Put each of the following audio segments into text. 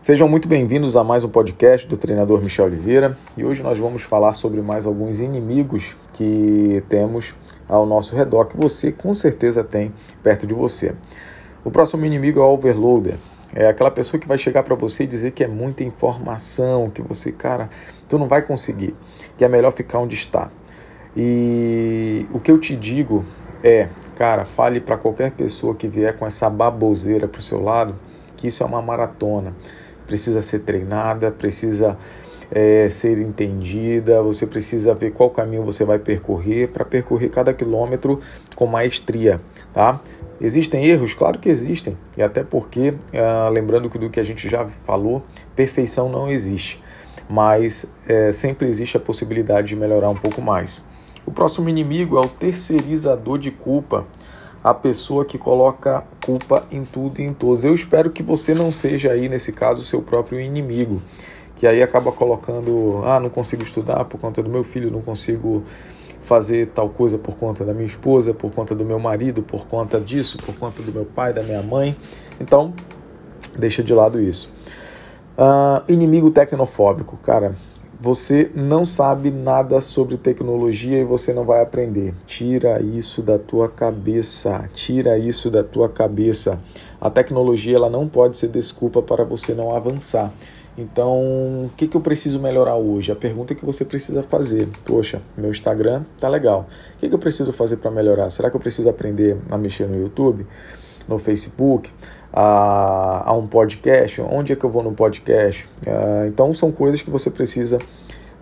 Sejam muito bem-vindos a mais um podcast do treinador Michel Oliveira e hoje nós vamos falar sobre mais alguns inimigos que temos ao nosso redor, que você com certeza tem perto de você. O próximo inimigo é o overloader. É aquela pessoa que vai chegar para você e dizer que é muita informação, que você, cara, tu não vai conseguir, que é melhor ficar onde está. E o que eu te digo é, cara, fale para qualquer pessoa que vier com essa baboseira para o seu lado que isso é uma maratona precisa ser treinada, precisa é, ser entendida, você precisa ver qual caminho você vai percorrer para percorrer cada quilômetro com maestria, tá? Existem erros? Claro que existem, e até porque, ah, lembrando do que a gente já falou, perfeição não existe, mas é, sempre existe a possibilidade de melhorar um pouco mais. O próximo inimigo é o terceirizador de culpa a pessoa que coloca culpa em tudo e em todos. Eu espero que você não seja aí, nesse caso, o seu próprio inimigo, que aí acaba colocando, ah, não consigo estudar por conta do meu filho, não consigo fazer tal coisa por conta da minha esposa, por conta do meu marido, por conta disso, por conta do meu pai, da minha mãe. Então, deixa de lado isso. Uh, inimigo tecnofóbico, cara, você não sabe nada sobre tecnologia e você não vai aprender. Tira isso da tua cabeça. Tira isso da tua cabeça. A tecnologia ela não pode ser desculpa para você não avançar. Então, o que, que eu preciso melhorar hoje? A pergunta que você precisa fazer. Poxa, meu Instagram tá legal. O que, que eu preciso fazer para melhorar? Será que eu preciso aprender a mexer no YouTube? No Facebook, a, a um podcast, onde é que eu vou no podcast? Uh, então são coisas que você precisa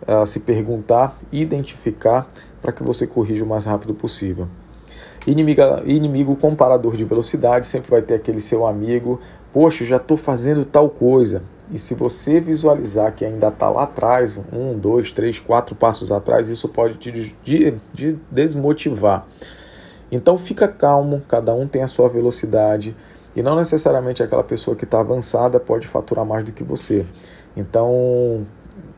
uh, se perguntar, identificar para que você corrija o mais rápido possível. Inimiga, inimigo comparador de velocidade sempre vai ter aquele seu amigo, poxa, já estou fazendo tal coisa. E se você visualizar que ainda está lá atrás, um, dois, três, quatro passos atrás, isso pode te de, de desmotivar. Então fica calmo, cada um tem a sua velocidade e não necessariamente aquela pessoa que está avançada pode faturar mais do que você. Então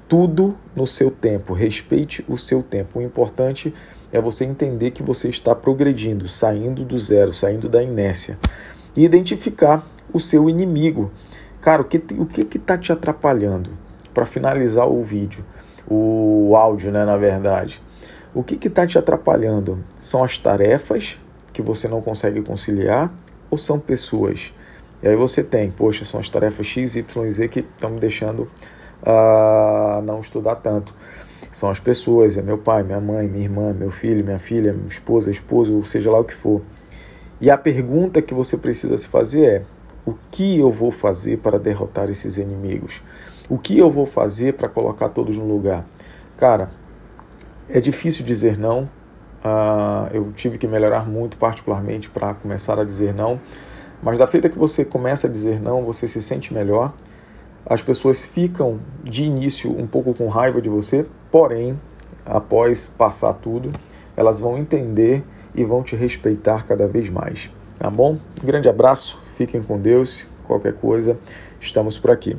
tudo no seu tempo, respeite o seu tempo. O importante é você entender que você está progredindo, saindo do zero, saindo da inércia e identificar o seu inimigo. Cara, o que o que está te atrapalhando? Para finalizar o vídeo, o áudio, né, na verdade. O que está te atrapalhando? São as tarefas que você não consegue conciliar ou são pessoas? E aí você tem, poxa, são as tarefas X, Y e Z que estão me deixando uh, não estudar tanto. São as pessoas, é meu pai, minha mãe, minha irmã, meu filho, minha filha, minha esposa, esposo, ou seja lá o que for. E a pergunta que você precisa se fazer é: o que eu vou fazer para derrotar esses inimigos? O que eu vou fazer para colocar todos no lugar? Cara, é difícil dizer não. Uh, eu tive que melhorar muito, particularmente, para começar a dizer não. Mas da feita que você começa a dizer não, você se sente melhor. As pessoas ficam de início um pouco com raiva de você, porém, após passar tudo, elas vão entender e vão te respeitar cada vez mais. Tá bom? Um grande abraço, fiquem com Deus. Qualquer coisa, estamos por aqui.